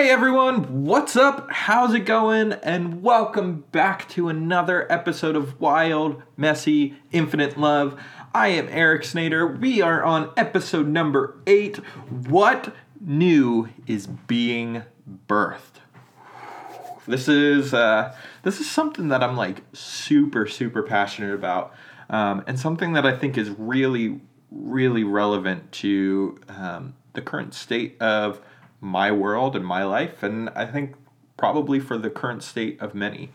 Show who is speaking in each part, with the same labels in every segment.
Speaker 1: Hey everyone, what's up? How's it going? And welcome back to another episode of Wild, Messy, Infinite Love. I am Eric Snader. We are on episode number eight. What new is being birthed? This is uh, this is something that I'm like super super passionate about, um, and something that I think is really really relevant to um, the current state of my world and my life, and I think probably for the current state of many.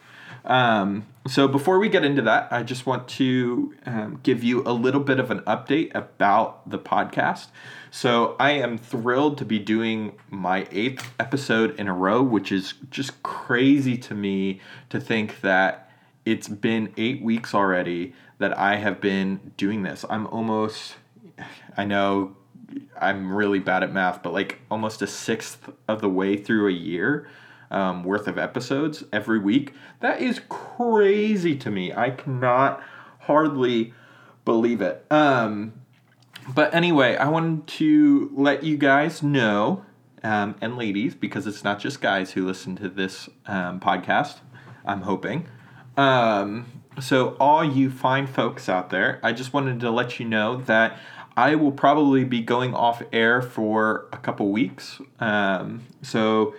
Speaker 1: Um, so before we get into that, I just want to um, give you a little bit of an update about the podcast. So I am thrilled to be doing my eighth episode in a row, which is just crazy to me to think that it's been eight weeks already that I have been doing this. I'm almost, I know I'm really bad at math, but like almost a sixth of the way through a year um, worth of episodes every week. That is crazy to me. I cannot hardly believe it. Um, but anyway, I wanted to let you guys know, um, and ladies, because it's not just guys who listen to this um, podcast, I'm hoping. Um, so, all you fine folks out there, I just wanted to let you know that I will probably be going off air for a couple weeks. Um, so,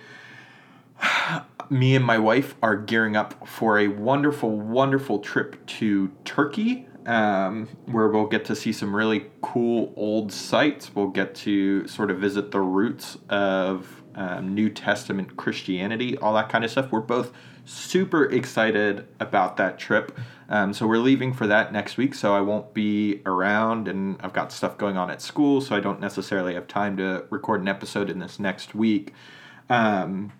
Speaker 1: me and my wife are gearing up for a wonderful, wonderful trip to Turkey, um, where we'll get to see some really cool old sites. We'll get to sort of visit the roots of um, New Testament Christianity, all that kind of stuff. We're both super excited about that trip. Um, so we're leaving for that next week, so I won't be around, and I've got stuff going on at school, so I don't necessarily have time to record an episode in this next week. Um,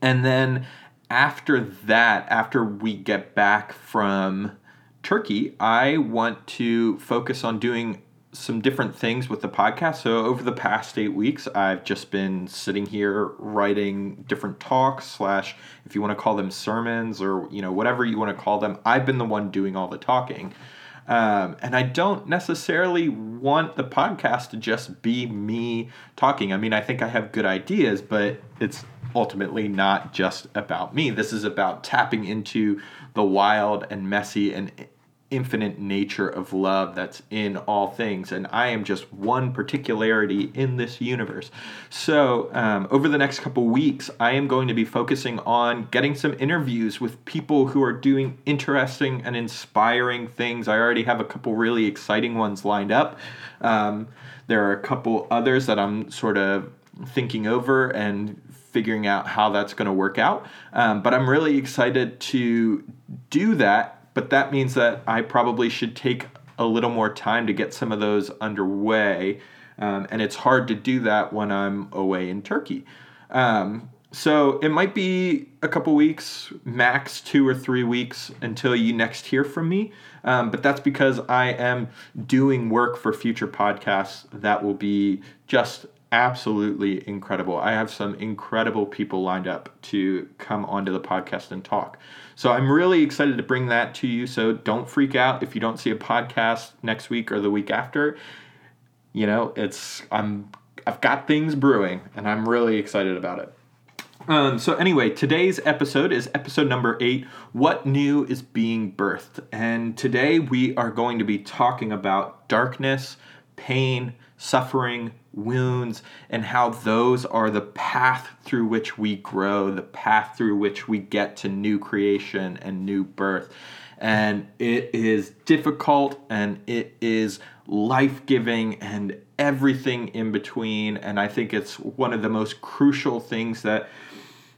Speaker 1: and then after that, after we get back from Turkey, I want to focus on doing some different things with the podcast. So over the past eight weeks, I've just been sitting here writing different talks slash, if you want to call them sermons or you know whatever you want to call them. I've been the one doing all the talking, um, and I don't necessarily want the podcast to just be me talking. I mean, I think I have good ideas, but it's ultimately not just about me. This is about tapping into the wild and messy and infinite nature of love that's in all things. And I am just one particularity in this universe. So, um, over the next couple weeks, I am going to be focusing on getting some interviews with people who are doing interesting and inspiring things. I already have a couple really exciting ones lined up. Um, there are a couple others that I'm sort of thinking over and figuring out how that's going to work out. Um, but I'm really excited to do that but that means that I probably should take a little more time to get some of those underway. Um, and it's hard to do that when I'm away in Turkey. Um, so it might be a couple weeks, max two or three weeks until you next hear from me. Um, but that's because I am doing work for future podcasts that will be just absolutely incredible. I have some incredible people lined up to come onto the podcast and talk. So I'm really excited to bring that to you. So don't freak out if you don't see a podcast next week or the week after. You know, it's I'm I've got things brewing and I'm really excited about it. Um, so anyway, today's episode is episode number eight. What new is being birthed? And today we are going to be talking about darkness, pain, suffering, wounds, and how those are the path through which we grow, the path through which we get to new creation and new birth. And it is difficult and it is life giving and everything in between. And I think it's one of the most crucial things that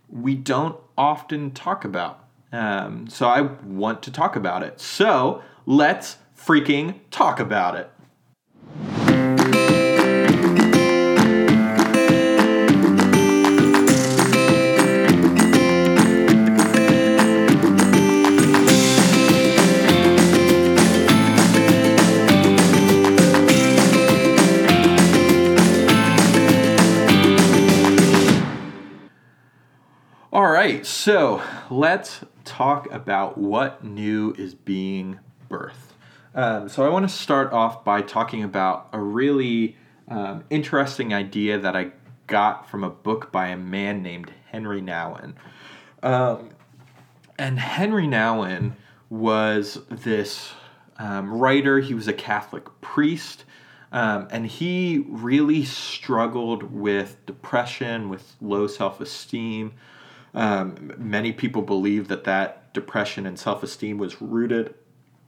Speaker 1: we don't often talk about. Um, so I want to talk about it. So let's freaking talk about it. So let's talk about what new is being birthed. Um, so I want to start off by talking about a really um, interesting idea that I got from a book by a man named Henry Nouwen. Um, and Henry Nouwen was this um, writer, he was a Catholic priest. Um, and he really struggled with depression, with low self esteem. Um, many people believe that that depression and self esteem was rooted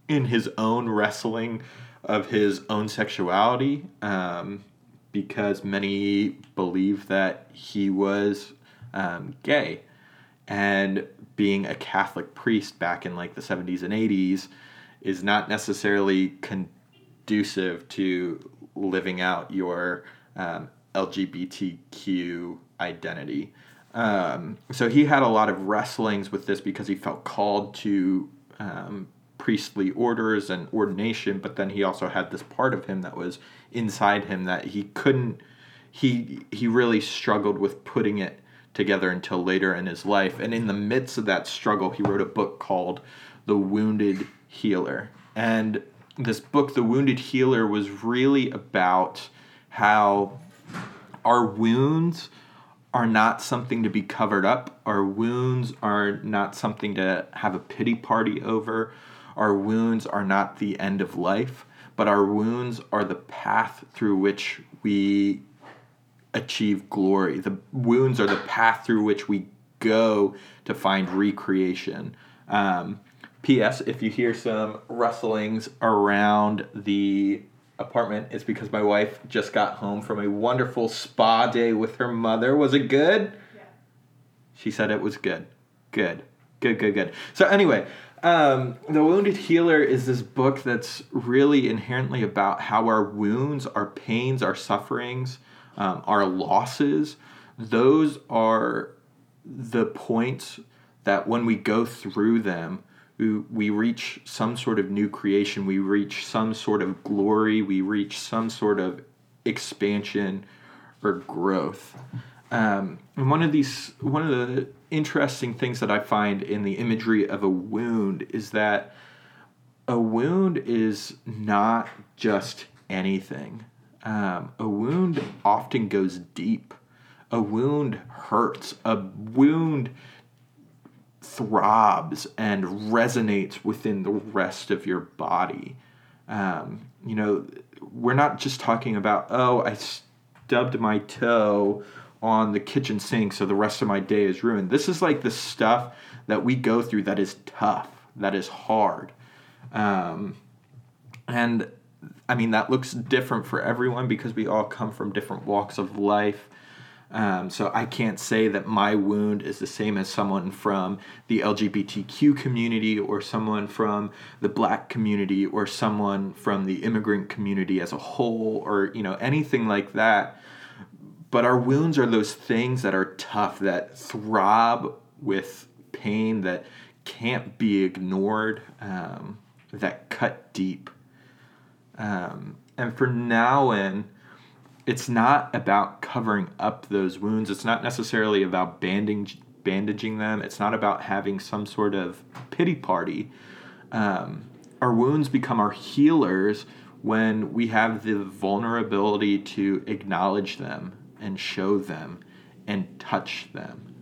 Speaker 1: in his own wrestling of his own sexuality, um, because many believe that he was um, gay. And being a Catholic priest back in like the 70s and 80s is not necessarily conducive to living out your um, LGBTQ identity. Um, so he had a lot of wrestlings with this because he felt called to um, priestly orders and ordination, but then he also had this part of him that was inside him that he couldn't. He he really struggled with putting it together until later in his life, and in the midst of that struggle, he wrote a book called "The Wounded Healer," and this book, The Wounded Healer, was really about how our wounds are not something to be covered up. Our wounds are not something to have a pity party over. Our wounds are not the end of life, but our wounds are the path through which we achieve glory. The wounds are the path through which we go to find recreation. Um, P.S. If you hear some rustlings around the apartment, it's because my wife just got home from a wonderful spa day with her mother. Was it good? Yeah. She said it was good. Good. Good, good, good. So, anyway, um, The Wounded Healer is this book that's really inherently about how our wounds, our pains, our sufferings, um, our losses, those are the points that when we go through them, we, reach some sort of new creation, we reach some sort of glory, we reach some sort of expansion or growth. Um, and one of these, one of the interesting things that I find in the imagery of a wound is that a wound is not just anything. Um, a wound often goes deep. A wound hurts. A wound throbs and resonates within the rest of your body. Um, you know, we're not just talking about, oh, I stubbed my toe on the kitchen sink, so the rest of my day is ruined. This is like the stuff that we go through that is tough, that is hard. Um, and I mean, that looks different for everyone because we all come from different walks of life. Um, so I can't say that my wound is the same as someone from the LGBTQ community or someone from the black community or someone from the immigrant community as a whole or you know anything like that. But our wounds are those things that are tough that throb with pain that can't be ignored, um, that cut deep. Um, and for Nouwen it's not about covering up those wounds. It's not necessarily about banding, bandaging them. It's not about having some sort of pity party. Um, our wounds become our healers when we have the vulnerability to acknowledge them and show them and touch them.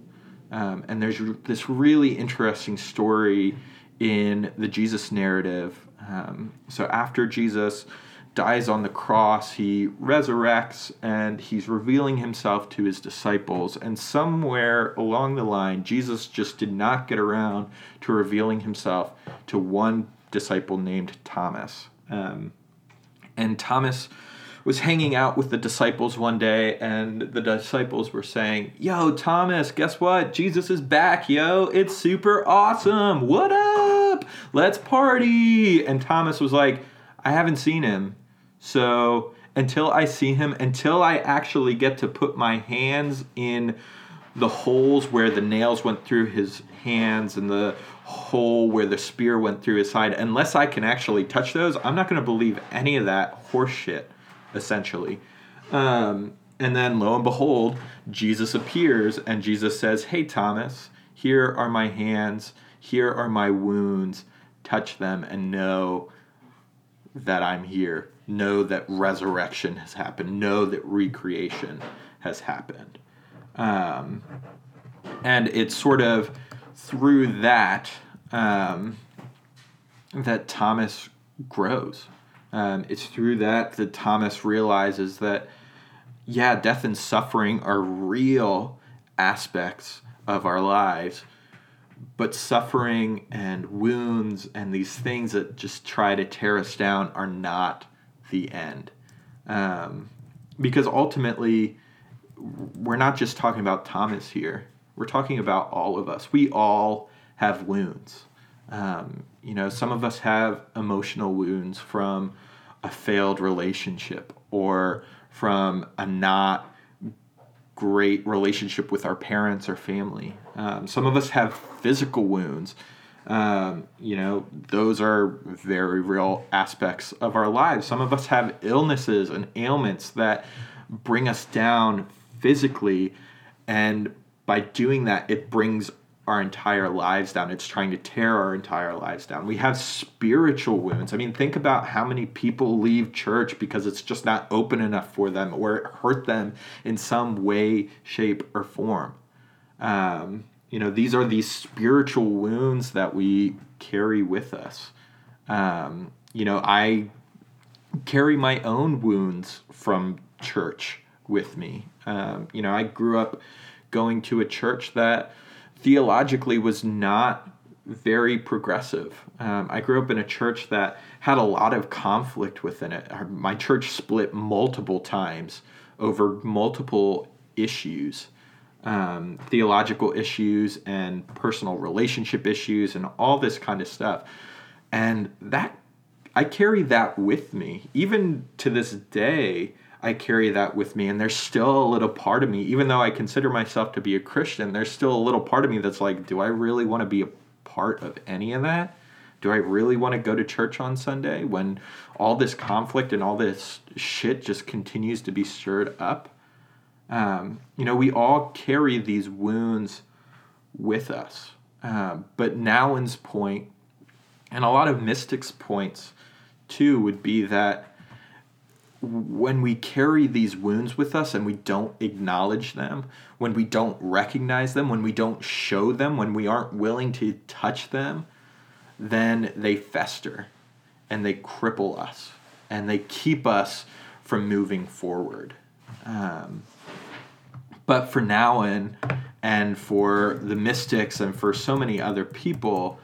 Speaker 1: Um, and there's this really interesting story in the Jesus narrative. Um, so after Jesus dies on the cross, he resurrects, and he's revealing himself to his disciples. And somewhere along the line, Jesus just did not get around to revealing himself to one disciple named Thomas. Um, and Thomas was hanging out with the disciples one day, and the disciples were saying, Yo, Thomas, guess what? Jesus is back, yo. It's super awesome. What up? Let's party. And Thomas was like, I haven't seen him. So until I see him, until I actually get to put my hands in the holes where the nails went through his hands and the hole where the spear went through his side, unless I can actually touch those, I'm not going to believe any of that horseshit, essentially. Um, and then lo and behold, Jesus appears and Jesus says, Hey, Thomas, here are my hands, here are my wounds. Touch them and know that I'm here know that resurrection has happened, know that recreation has happened. Um, and it's sort of through that um, that Thomas grows. Um, it's through that that Thomas realizes that, yeah, death and suffering are real aspects of our lives, but suffering and wounds and these things that just try to tear us down are not the end. Um, because ultimately, we're not just talking about Thomas here. We're talking about all of us. We all have wounds. Um, you know, some of us have emotional wounds from a failed relationship or from a not great relationship with our parents or family. Um, some of us have physical wounds. Um, you know, those are very real aspects of our lives. Some of us have illnesses and ailments that bring us down physically, and by doing that, it brings our entire lives down. It's trying to tear our entire lives down. We have spiritual wounds. I mean, think about how many people leave church because it's just not open enough for them or it hurt them in some way, shape, or form. Um, you know, these are these spiritual wounds that we carry with us. Um, you know, I carry my own wounds from church with me. Um, you know, I grew up going to a church that theologically was not very progressive. Um, I grew up in a church that had a lot of conflict within it. My church split multiple times over multiple issues um, theological issues and personal relationship issues and all this kind of stuff. And that, I carry that with me. Even to this day, I carry that with me, and there's still a little part of me, even though I consider myself to be a Christian, there's still a little part of me that's like, do I really want to be a part of any of that? Do I really want to go to church on Sunday when all this conflict and all this shit just continues to be stirred up? Um, you know, we all carry these wounds with us. Uh, but Nouwen's point, and a lot of mystics' points too, would be that when we carry these wounds with us and we don't acknowledge them, when we don't recognize them, when we don't show them, when we aren't willing to touch them, then they fester and they cripple us and they keep us from moving forward. Um, but for Nouwen and for the mystics and for so many other people,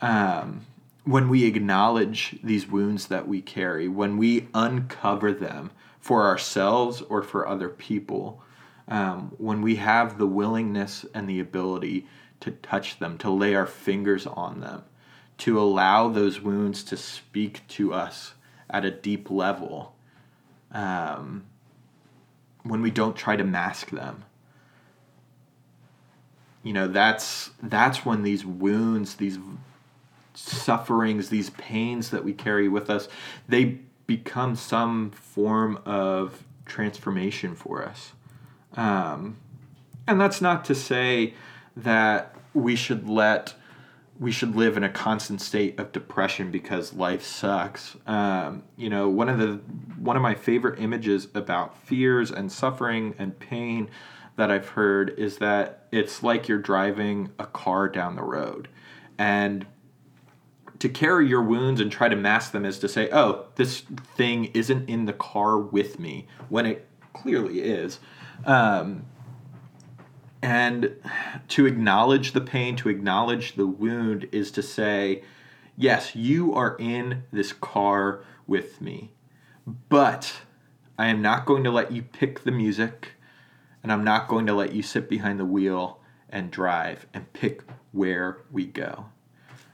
Speaker 1: um, when we acknowledge these wounds that we carry, when we uncover them for ourselves or for other people, um, when we have the willingness and the ability to touch them, to lay our fingers on them, to allow those wounds to speak to us at a deep level, um, when we don't try to mask them. You know, that's that's when these wounds, these sufferings, these pains that we carry with us, they become some form of transformation for us. Um, and that's not to say that we should let we should live in a constant state of depression because life sucks. Um, you know, one of the one of my favorite images about fears and suffering and pain that I've heard is that it's like you're driving a car down the road, and to carry your wounds and try to mask them is to say, oh, this thing isn't in the car with me when it clearly is. Um, and to acknowledge the pain, to acknowledge the wound, is to say, yes, you are in this car with me, but I am not going to let you pick the music, and I'm not going to let you sit behind the wheel and drive and pick where we go.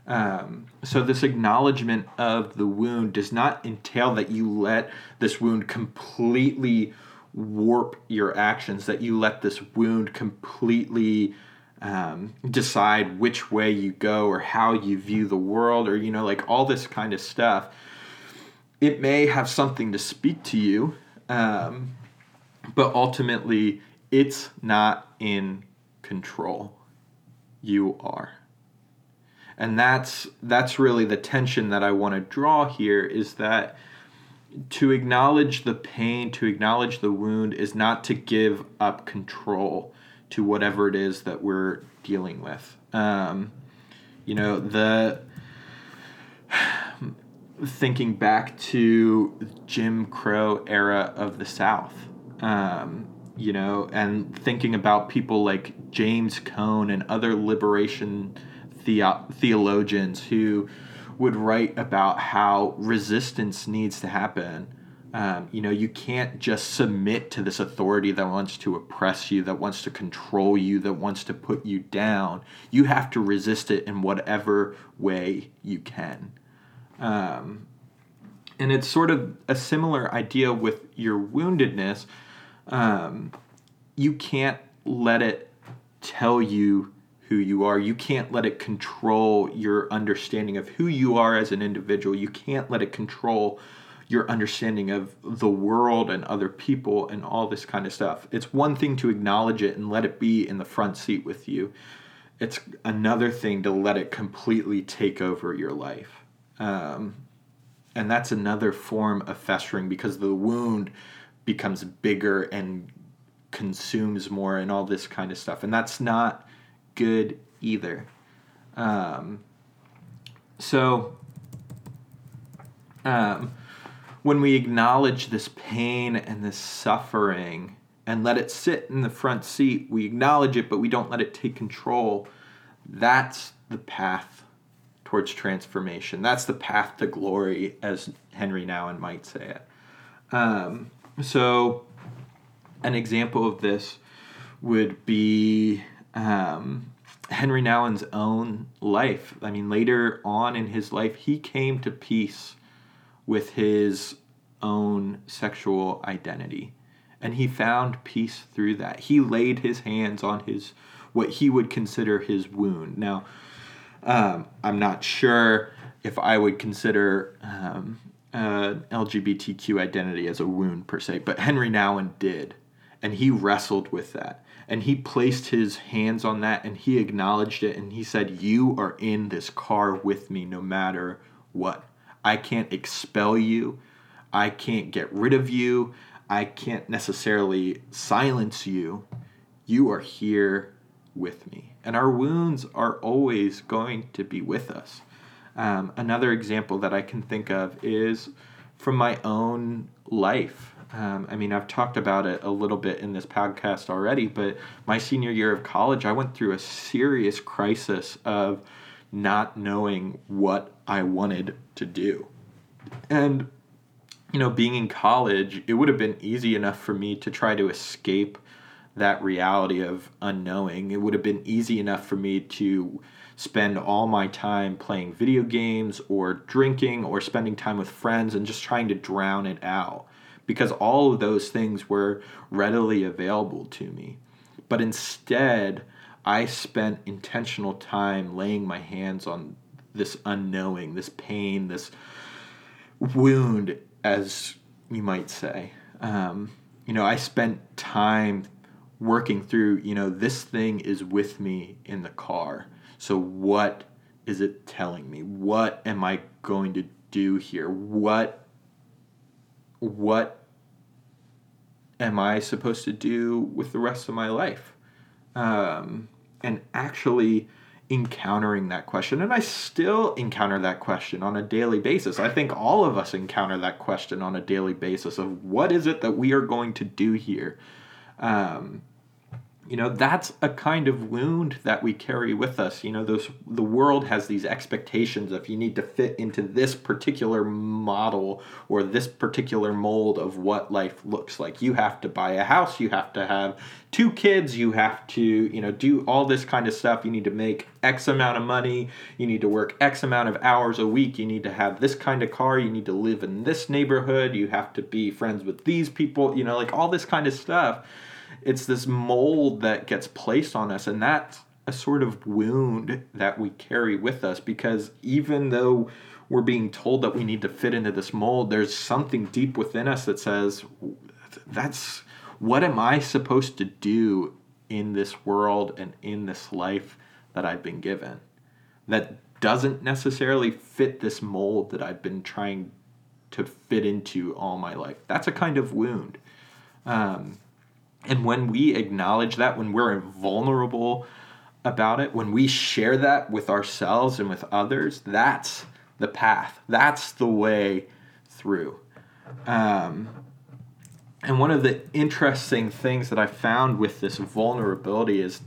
Speaker 1: Um, so, this acknowledgement of the wound does not entail that you let this wound completely warp your actions, that you let this wound completely um, decide which way you go or how you view the world, or, you know, like all this kind of stuff. It may have something to speak to you, um, but ultimately, it's not in control. You are and that's that's really the tension that I want to draw here is that to acknowledge the pain, to acknowledge the wound, is not to give up control to whatever it is that we're dealing with. Um, you know, the thinking back to Jim Crow era of the South, um, you know, and thinking about people like James Cone and other liberation the- theologians who would write about how resistance needs to happen. Um, you know, you can't just submit to this authority that wants to oppress you, that wants to control you, that wants to put you down. You have to resist it in whatever way you can. Um, and it's sort of a similar idea with your woundedness. Um, you can't let it tell you who you are. You can't let it control your understanding of who you are as an individual. You can't let it control your understanding of the world and other people and all this kind of stuff. It's one thing to acknowledge it and let it be in the front seat with you. It's another thing to let it completely take over your life. Um, and that's another form of festering because the wound becomes bigger and consumes more and all this kind of stuff. And that's not good either. Um, so, um, when we acknowledge this pain and this suffering and let it sit in the front seat, we acknowledge it, but we don't let it take control. That's the path towards transformation. That's the path to glory, as Henry Nouwen might say it. Um, so, an example of this would be um, Henry Nouwen's own life. I mean, later on in his life, he came to peace with his own sexual identity. And he found peace through that. He laid his hands on his, what he would consider his wound. Now, um, I'm not sure if I would consider um, uh, LGBTQ identity as a wound per se, but Henry Nouwen did. And he wrestled with that. And he placed his hands on that and he acknowledged it and he said you are in this car with me no matter what. I can't expel you. I can't get rid of you. I can't necessarily silence you. You are here with me. And our wounds are always going to be with us. Um, another example that i can think of is from my own life um, I mean, I've talked about it a little bit in this podcast already, but my senior year of college, I went through a serious crisis of not knowing what I wanted to do. And, you know, being in college, it would have been easy enough for me to try to escape that reality of unknowing. It would have been easy enough for me to spend all my time playing video games or drinking or spending time with friends and just trying to drown it out because all of those things were readily available to me. But instead, I spent intentional time laying my hands on this unknowing, this pain, this wound, as you might say. Um, you know, I spent time working through, you know, this thing is with me in the car. So, what is it telling me? What am I going to do here? What what am I supposed to do with the rest of my life? Um, and actually encountering that question. And I still encounter that question on a daily basis. I think all of us encounter that question on a daily basis of what is it that we are going to do here? Um, you know that's a kind of wound that we carry with us. You know those the world has these expectations of you need to fit into this particular model or this particular mold of what life looks like. You have to buy a house you have to have two kids you have to you know do all this kind of stuff. You need to make x amount of money you need to work x amount of hours a week you need to have this kind of car you need to live in this neighborhood you have to be friends with these people you know like all this kind of stuff it's this mold that gets placed on us and that's a sort of wound that we carry with us because even though we're being told that we need to fit into this mold there's something deep within us that says that's what am i supposed to do in this world and in this life that i've been given that doesn't necessarily fit this mold that i've been trying to fit into all my life. That's a kind of wound. Um, and when we acknowledge that, when we're vulnerable about it, when we share that with ourselves and with others, that's the path. That's the way through. Um, and one of the interesting things that I found with this vulnerability is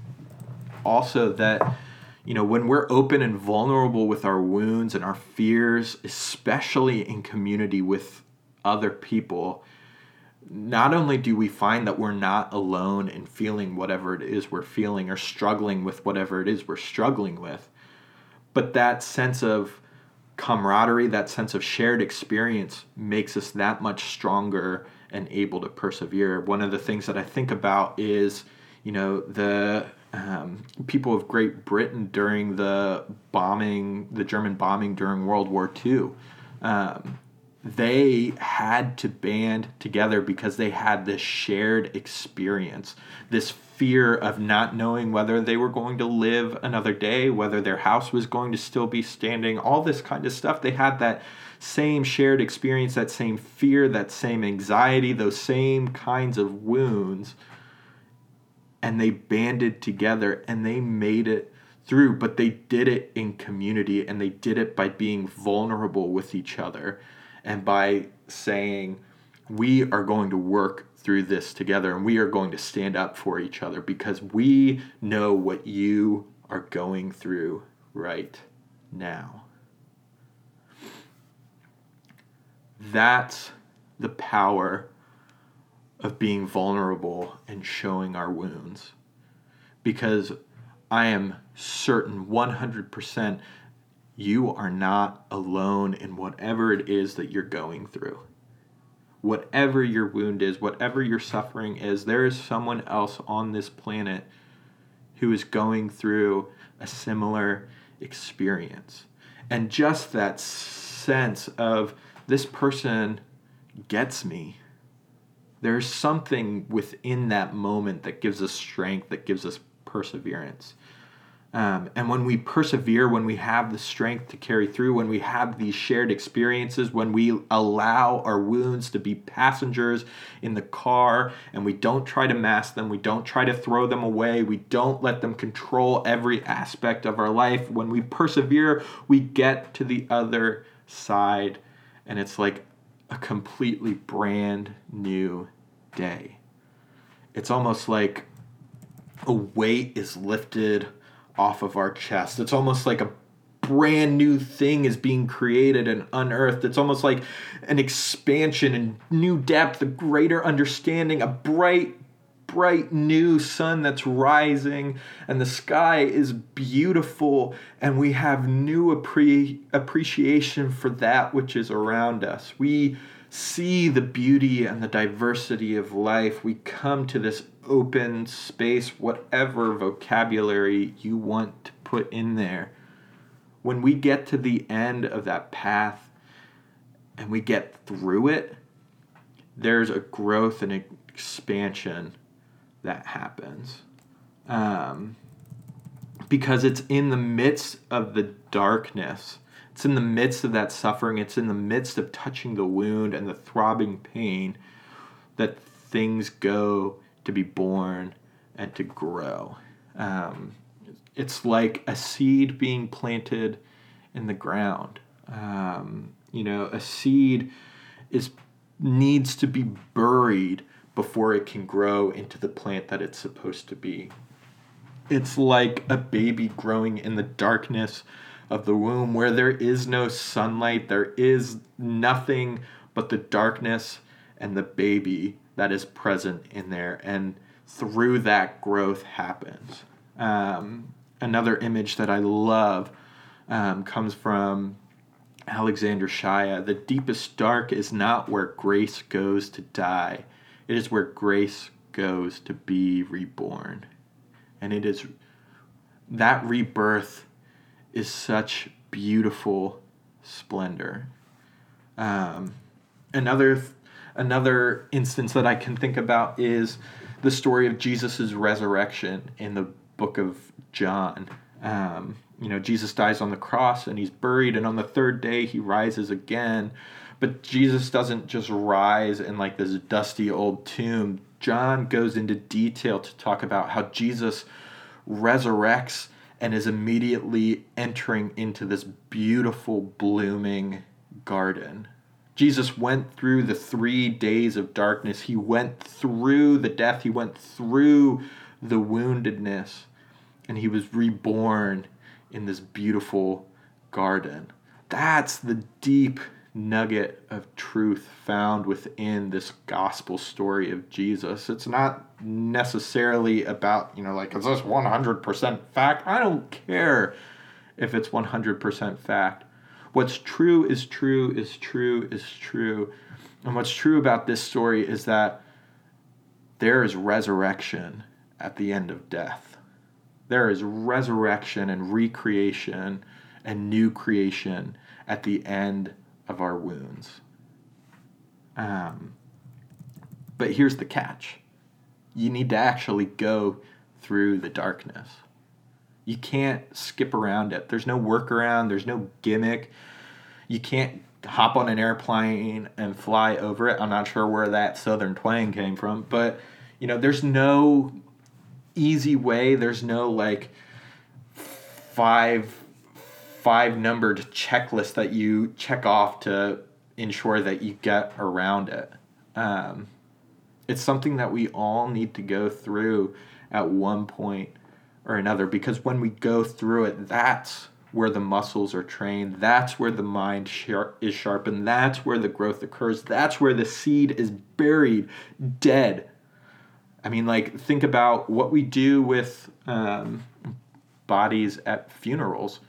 Speaker 1: also that, you know, when we're open and vulnerable with our wounds and our fears, especially in community with other people, not only do we find that we're not alone in feeling whatever it is we're feeling or struggling with whatever it is we're struggling with, but that sense of camaraderie, that sense of shared experience makes us that much stronger and able to persevere. One of the things that I think about is, you know, the um, people of Great Britain during the bombing, the German bombing during World War II. Um, they had to band together because they had this shared experience, this fear of not knowing whether they were going to live another day, whether their house was going to still be standing, all this kind of stuff. They had that same shared experience, that same fear, that same anxiety, those same kinds of wounds. And they banded together and they made it through, but they did it in community and they did it by being vulnerable with each other and by saying, we are going to work through this together and we are going to stand up for each other because we know what you are going through right now. That's the power of being vulnerable and showing our wounds. Because I am certain 100% you are not alone in whatever it is that you're going through. Whatever your wound is, whatever your suffering is, there is someone else on this planet who is going through a similar experience. And just that sense of this person gets me. There's something within that moment that gives us strength, that gives us perseverance. Um, and when we persevere, when we have the strength to carry through, when we have these shared experiences, when we allow our wounds to be passengers in the car and we don't try to mask them, we don't try to throw them away, we don't let them control every aspect of our life, when we persevere, we get to the other side and it's like a completely brand new day. It's almost like a weight is lifted off of our chest. It's almost like a brand new thing is being created and unearthed. It's almost like an expansion and new depth, a greater understanding, a bright, bright new sun that's rising, and the sky is beautiful, and we have new appre- appreciation for that which is around us. We see the beauty and the diversity of life. We come to this open space, whatever vocabulary you want to put in there. When we get to the end of that path and we get through it, there's a growth and expansion that happens. Um, because it's in the midst of the darkness it's in the midst of that suffering, it's in the midst of touching the wound and the throbbing pain that things go to be born and to grow. Um, it's like a seed being planted in the ground. Um, you know, a seed is needs to be buried before it can grow into the plant that it's supposed to be. It's like a baby growing in the darkness of the womb where there is no sunlight, there is nothing but the darkness and the baby that is present in there. And through that, growth happens. Um, another image that I love um, comes from Alexander Shaia. The deepest dark is not where grace goes to die, it is where grace goes to be reborn. And it is that rebirth is such beautiful splendor. Um, another another instance that I can think about is the story of Jesus' resurrection in the book of John. Um, you know, Jesus dies on the cross and he's buried, and on the third day he rises again. But Jesus doesn't just rise in like this dusty old tomb. John goes into detail to talk about how Jesus resurrects and is immediately entering into this beautiful, blooming garden. Jesus went through the three days of darkness. He went through the death. He went through the woundedness. And he was reborn in this beautiful garden. That's the deep nugget of truth found within this gospel story of Jesus. It's not necessarily about, you know, like, is this 100% fact? I don't care if it's 100% fact. What's true is true is true is true. And what's true about this story is that there is resurrection at the end of death. There is resurrection and recreation and new creation at the end of our wounds. Um, but here's the catch you need to actually go through the darkness. You can't skip around it. There's no workaround, there's no gimmick. You can't hop on an airplane and fly over it. I'm not sure where that southern twang came from, but you know, there's no easy way. There's no like five five numbered checklist that you check off to ensure that you get around it. Um, it's something that we all need to go through at one point or another because when we go through it, that's where the muscles are trained. That's where the mind sharp, is sharpened. That's where the growth occurs. That's where the seed is buried dead. I mean, like, think about what we do with um, bodies at funerals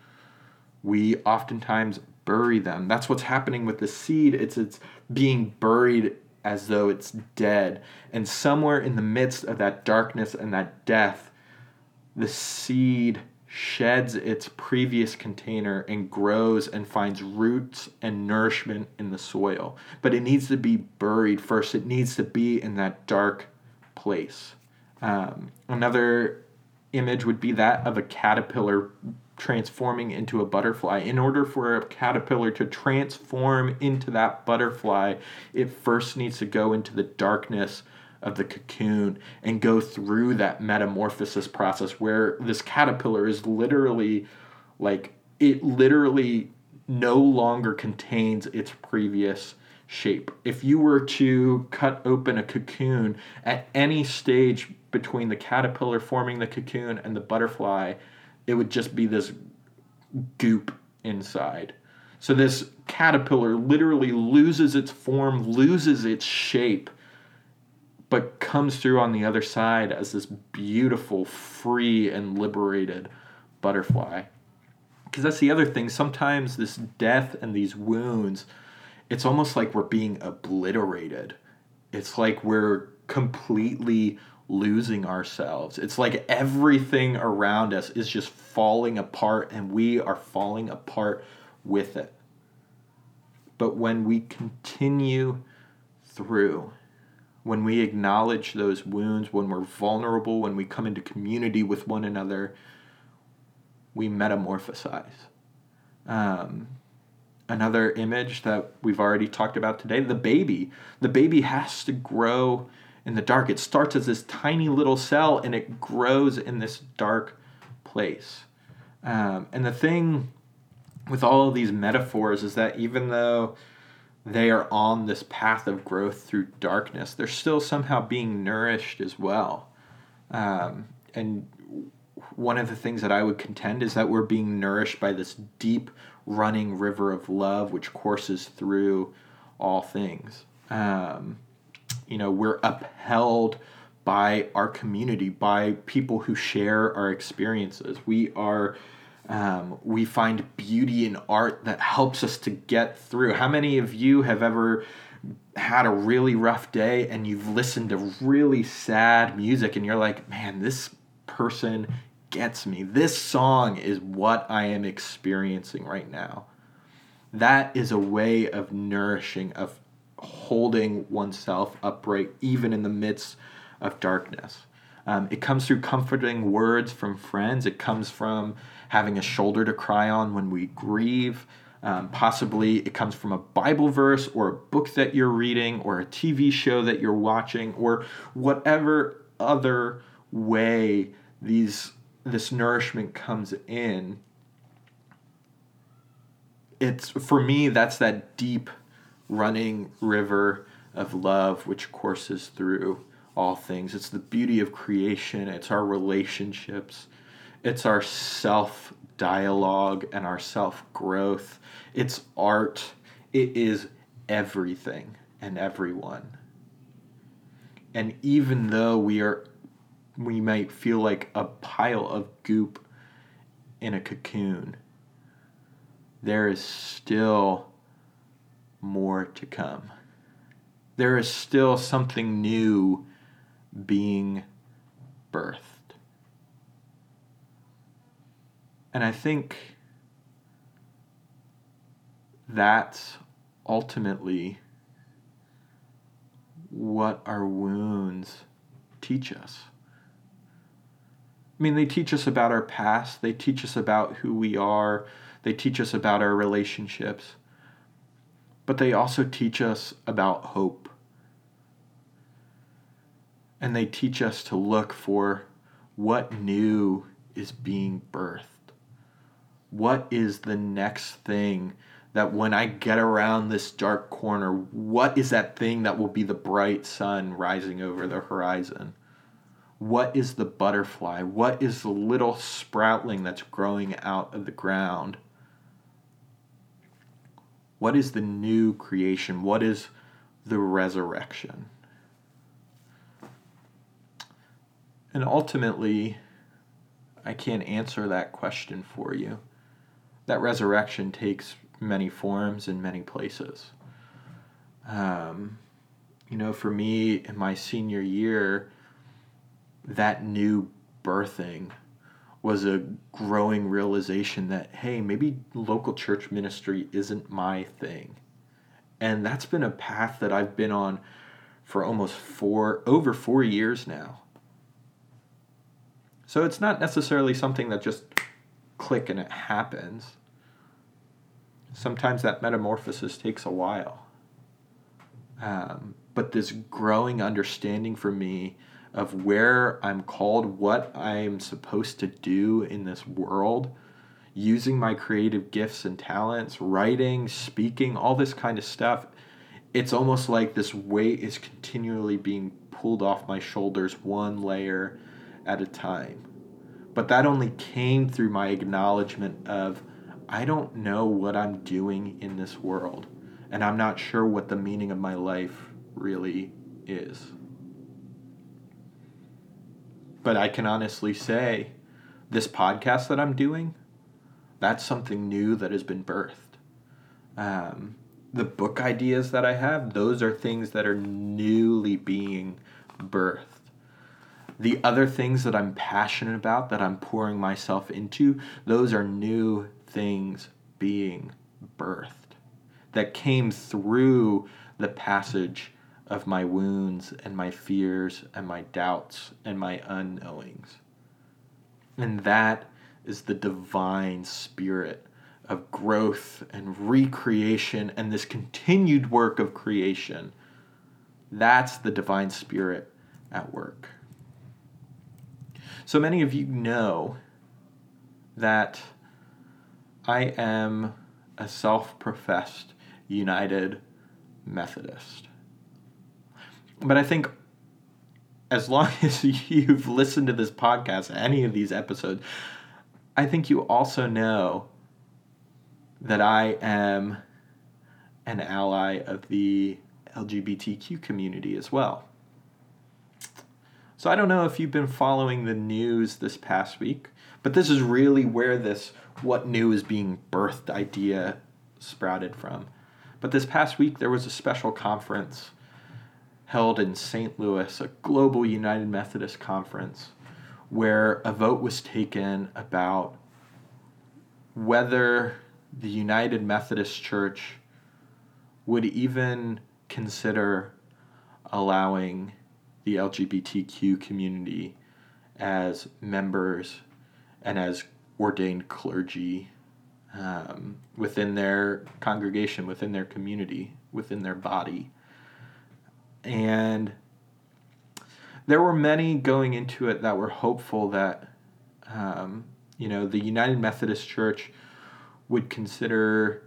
Speaker 1: we oftentimes bury them. That's what's happening with the seed. It's it's being buried as though it's dead. And somewhere in the midst of that darkness and that death, the seed sheds its previous container and grows and finds roots and nourishment in the soil. But it needs to be buried first, it needs to be in that dark place. Um, another image would be that of a caterpillar transforming into a butterfly. In order for a caterpillar to transform into that butterfly, it first needs to go into the darkness of the cocoon and go through that metamorphosis process where this caterpillar is literally like it literally no longer contains its previous shape. If you were to cut open a cocoon at any stage between the caterpillar forming the cocoon and the butterfly, it would just be this goop inside. So this caterpillar literally loses its form, loses its shape, but comes through on the other side as this beautiful, free, and liberated butterfly. Because that's the other thing. Sometimes this death and these wounds, it's almost like we're being obliterated. It's like we're completely losing ourselves. It's like everything around us is just falling apart and we are falling apart with it. But when we continue through, when we acknowledge those wounds, when we're vulnerable, when we come into community with one another, we metamorphosize. Um, another image that we've already talked about today the baby. The baby has to grow in the dark. It starts as this tiny little cell and it grows in this dark place. Um, and the thing with all of these metaphors is that even though they are on this path of growth through darkness, they're still somehow being nourished as well. Um, and one of the things that I would contend is that we're being nourished by this deep running river of love which courses through all things. Um, you know we're upheld by our community by people who share our experiences we are um, we find beauty in art that helps us to get through. How many of you have ever had a really rough day and you've listened to really sad music and you're like man this person gets me. This song is what i am experiencing right now. That is a way of nourishing of holding oneself upright even in the midst of darkness. Um, it comes through comforting words from friends. It comes from having a shoulder to cry on when we grieve. Um, possibly it comes from a Bible verse or a book that you're reading or a TV show that you're watching or whatever other way these this nourishment comes in. It's for me that's that deep running river of love which courses through all things. It's the beauty of creation, it's our relationships, it's our self dialogue and our self growth. It's art. It is everything and everyone. And even though we are we might feel like a pile of goop in a cocoon, there is still more to come. There is still something new being birthed. And I think that's ultimately what our wounds teach us. I mean, they teach us about our past, they teach us about who we are, they teach us about our relationships, but they also teach us about hope. And they teach us to look for what new is being birthed. What is the next thing that when I get around this dark corner, what is that thing that will be the bright sun rising over the horizon? What is the butterfly? What is the little sproutling that's growing out of the ground? What is the new creation? What is the resurrection? And ultimately, I can't answer that question for you. That resurrection takes many forms in many places. Um, you know, for me in my senior year, that new birthing was a growing realization that, hey, maybe local church ministry isn't my thing. And that's been a path that I've been on for almost four, over four years now. So it's not necessarily something that just click and it happens sometimes that metamorphosis takes a while. Um, but this growing understanding for me of where I'm called, what I'm supposed to do in this world, using my creative gifts and talents, writing, speaking, all this kind of stuff, it's almost like this weight is continually being pulled off my shoulders one layer at a time. But that only came through my acknowledgement of I don't know what I'm doing in this world, and I'm not sure what the meaning of my life really is. But I can honestly say this podcast that I'm doing, that's something new that has been birthed. Um, the book ideas that I have, those are things that are newly being birthed. The other things that I'm passionate about, that I'm pouring myself into, those are new things being birthed that came through the passage of my wounds and my fears and my doubts and my unknowings. And that is the divine spirit of growth and recreation and this continued work of creation. That's the divine spirit at work. So many of you know that I am a self professed United Methodist. But I think as long as you've listened to this podcast, any of these episodes, I think you also know that I am an ally of the LGBTQ community as well. So I don't know if you've been following the news this past week, but this is really where this what new is being birthed idea sprouted from. But this past week, there was a special conference held in St. Louis, a global United Methodist conference, where a vote was taken about whether the United Methodist Church would even consider allowing the LGBTQ community as members and as ordained clergy um, within their congregation, within their community, within their body. And there were many going into it that were hopeful that, um, you know, the United Methodist Church would consider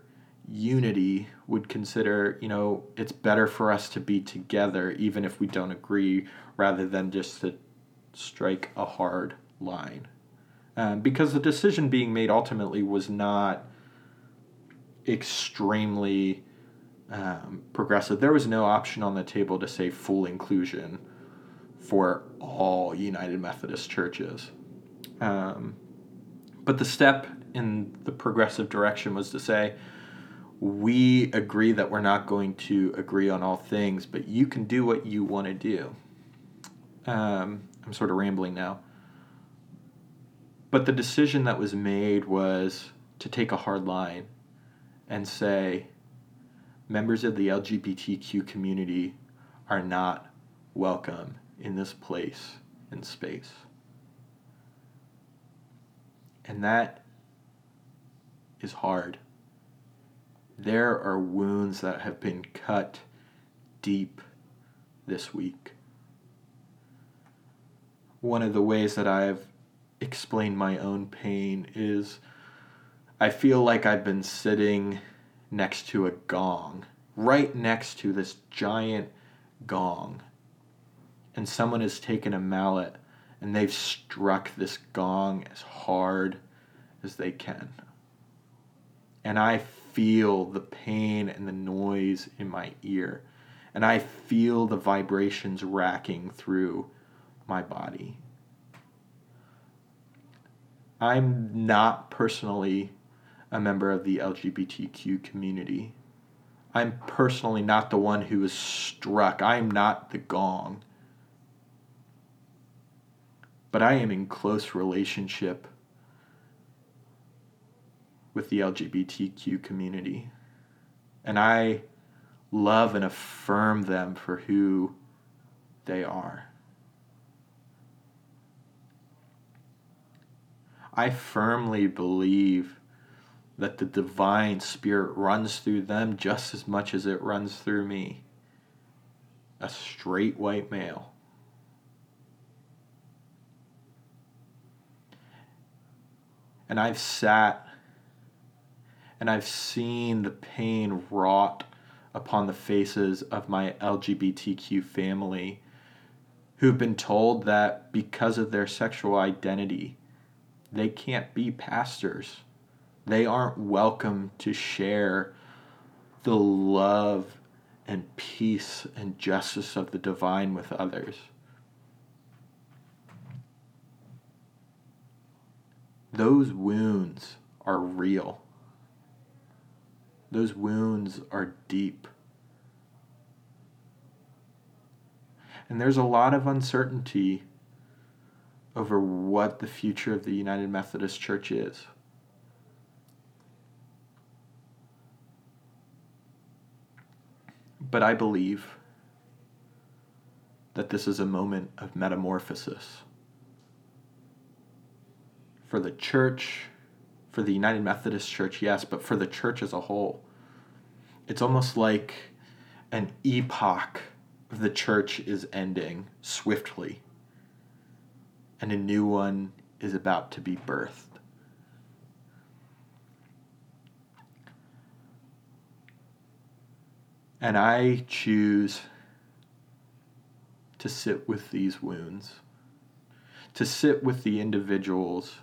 Speaker 1: unity, would consider, you know, it's better for us to be together even if we don't agree rather than just to strike a hard line. Um, because the decision being made ultimately was not extremely um, progressive. There was no option on the table to say full inclusion for all United Methodist churches. Um, but the step in the progressive direction was to say, we agree that we're not going to agree on all things, but you can do what you want to do. Um, I'm sort of rambling now. But the decision that was made was to take a hard line and say members of the LGBTQ community are not welcome in this place and space. And that is hard. There are wounds that have been cut deep this week. One of the ways that I've explained my own pain is I feel like I've been sitting next to a gong, right next to this giant gong. And someone has taken a mallet and they've struck this gong as hard as they can. And I feel the pain and the noise in my ear. And I feel the vibrations racking through my body. I'm not personally a member of the LGBTQ community. I'm personally not the one who is struck. I am not the gong. But I am in close relationship with the LGBTQ community. And I love and affirm them for who they are. I firmly believe that the divine spirit runs through them just as much as it runs through me. A straight white male. And I've sat and I've seen the pain wrought upon the faces of my LGBTQ family who've been told that because of their sexual identity, they can't be pastors they aren't welcome to share the love and peace and justice of the divine with others. Those wounds are real. Those wounds are deep. And there's a lot of uncertainty over what the future of the United Methodist Church is. But I believe that this is a moment of metamorphosis for the church, for the United Methodist Church, yes, but for the church as a whole. It's almost like an epoch of the church is ending swiftly, and a new one is about to be birthed. And I choose to sit with these wounds, to sit with the individuals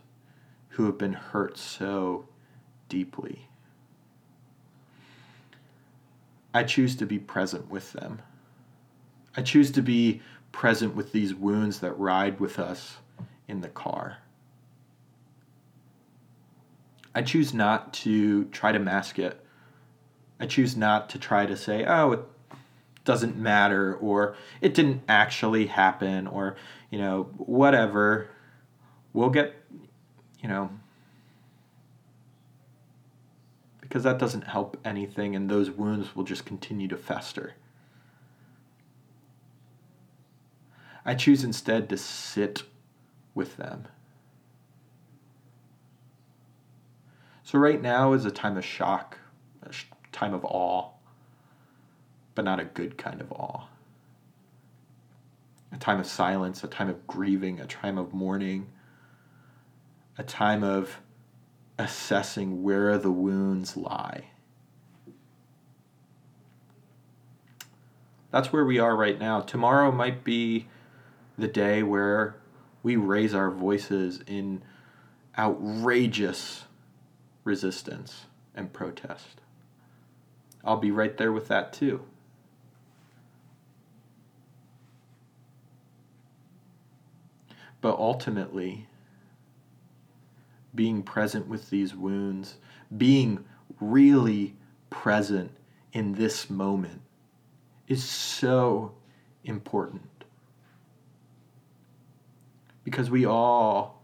Speaker 1: who have been hurt so deeply. I choose to be present with them. I choose to be present with these wounds that ride with us in the car. I choose not to try to mask it I choose not to try to say, oh, it doesn't matter, or it didn't actually happen, or, you know, whatever. We'll get, you know, because that doesn't help anything, and those wounds will just continue to fester. I choose instead to sit with them. So, right now is a time of shock, a time of awe, but not a good kind of awe. A time of silence, a time of grieving, a time of mourning, a time of assessing where the wounds lie. That's where we are right now. Tomorrow might be the day where we raise our voices in outrageous resistance and protest. I'll be right there with that too. But ultimately, being present with these wounds, being really present in this moment is so important. Because we all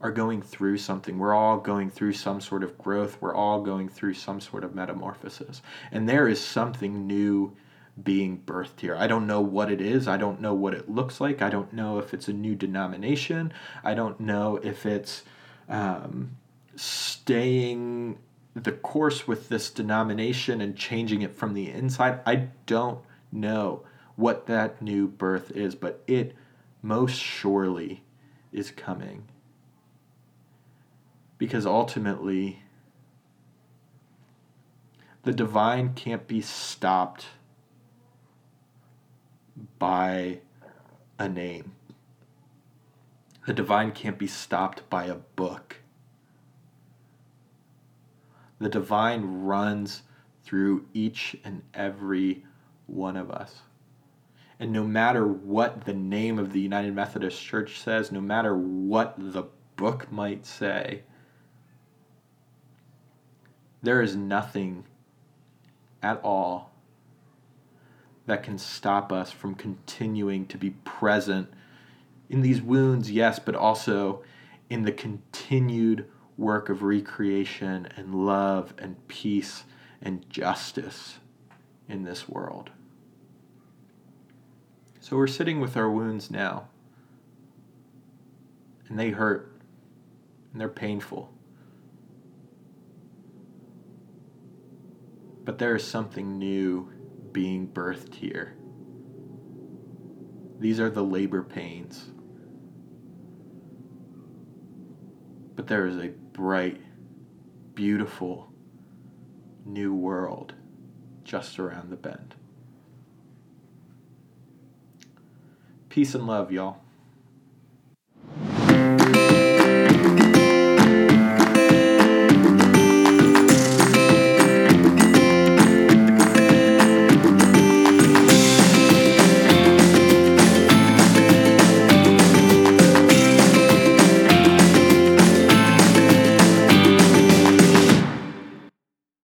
Speaker 1: are going through something. We're all going through some sort of growth. We're all going through some sort of metamorphosis. And there is something new being birthed here. I don't know what it is. I don't know what it looks like. I don't know if it's a new denomination. I don't know if it's um, staying the course with this denomination and changing it from the inside. I don't know what that new birth is, but it most surely is coming. Because ultimately, the divine can't be stopped by a name. The divine can't be stopped by a book. The divine runs through each and every one of us. And no matter what the name of the United Methodist Church says, no matter what the book might say, there is nothing at all that can stop us from continuing to be present in these wounds, yes, but also in the continued work of recreation and love and peace and justice in this world. So we're sitting with our wounds now, and they hurt, and they're painful. But there is something new being birthed here. These are the labor pains. But there is a bright, beautiful new world just around the bend. Peace and love, y'all.